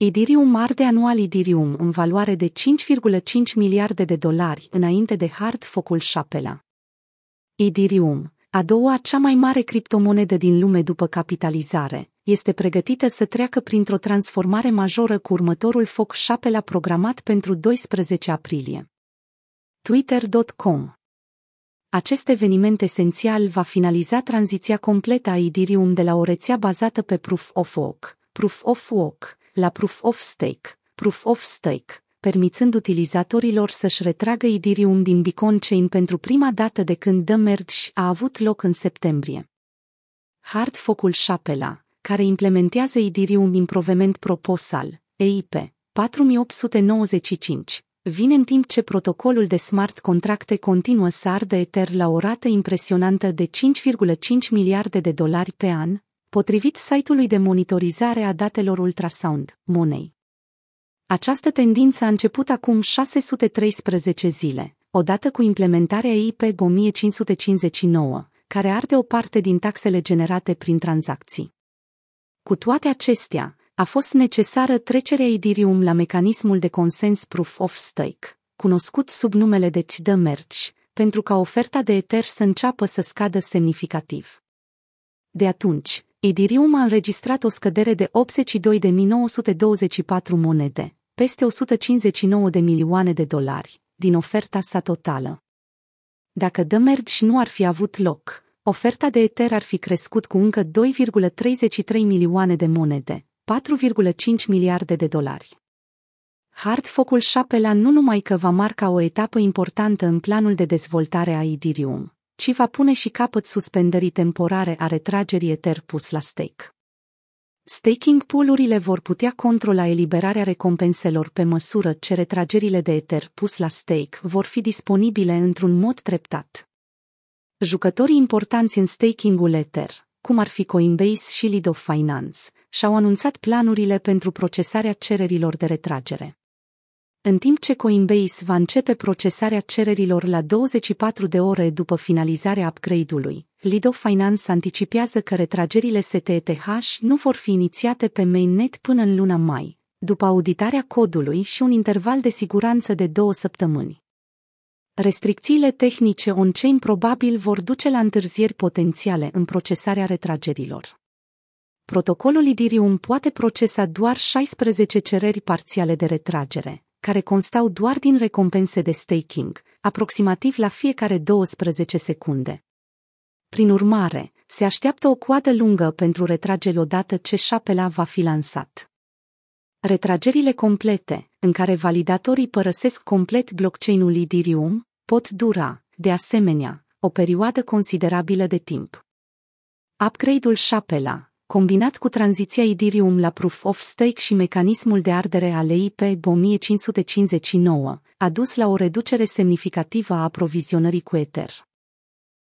Idirium arde anual Idirium în valoare de 5,5 miliarde de dolari înainte de hard focul șapela. Idirium, a doua cea mai mare criptomonedă din lume după capitalizare, este pregătită să treacă printr-o transformare majoră cu următorul foc șapela programat pentru 12 aprilie. Twitter.com Acest eveniment esențial va finaliza tranziția completă a Idirium de la o rețea bazată pe Proof of Work, Proof of Work, la Proof of Stake, Proof of Stake, permițând utilizatorilor să-și retragă Idirium din Beacon Chain pentru prima dată de când The Merge a avut loc în septembrie. Hard focul Șapela, care implementează Idirium Improvement Proposal, EIP, 4895, vine în timp ce protocolul de smart contracte continuă să ardă Ether la o rată impresionantă de 5,5 miliarde de dolari pe an, potrivit site-ului de monitorizare a datelor ultrasound, Monei. Această tendință a început acum 613 zile, odată cu implementarea IP 1559, care arde o parte din taxele generate prin tranzacții. Cu toate acestea, a fost necesară trecerea Ethereum la mecanismul de consens Proof of Stake, cunoscut sub numele de CDE Merge, pentru ca oferta de Ether să înceapă să scadă semnificativ. De atunci, Ethereum a înregistrat o scădere de 82.924 monede, peste 159 de milioane de dolari, din oferta sa totală. Dacă The Merge nu ar fi avut loc, oferta de Ether ar fi crescut cu încă 2,33 milioane de monede, 4,5 miliarde de dolari. Hard focul Șapela nu numai că va marca o etapă importantă în planul de dezvoltare a Ethereum, ci va pune și capăt suspendării temporare a retragerii Ether pus la stake. Staking pool-urile vor putea controla eliberarea recompenselor pe măsură ce retragerile de Ether pus la stake vor fi disponibile într-un mod treptat. Jucătorii importanți în staking-ul Ether, cum ar fi Coinbase și Lido Finance, și-au anunțat planurile pentru procesarea cererilor de retragere. În timp ce Coinbase va începe procesarea cererilor la 24 de ore după finalizarea upgrade-ului, Lido Finance anticipează că retragerile STETH nu vor fi inițiate pe mainnet până în luna mai, după auditarea codului și un interval de siguranță de două săptămâni. Restricțiile tehnice on-chain probabil vor duce la întârzieri potențiale în procesarea retragerilor. Protocolul Ethereum poate procesa doar 16 cereri parțiale de retragere, care constau doar din recompense de staking, aproximativ la fiecare 12 secunde. Prin urmare, se așteaptă o coadă lungă pentru retrageri odată ce șapela va fi lansat. Retragerile complete, în care validatorii părăsesc complet blockchain-ul Ethereum, pot dura, de asemenea, o perioadă considerabilă de timp. Upgrade-ul Shapela, combinat cu tranziția Ethereum la Proof of Stake și mecanismul de ardere al EIP 1559, a dus la o reducere semnificativă a aprovizionării cu Ether.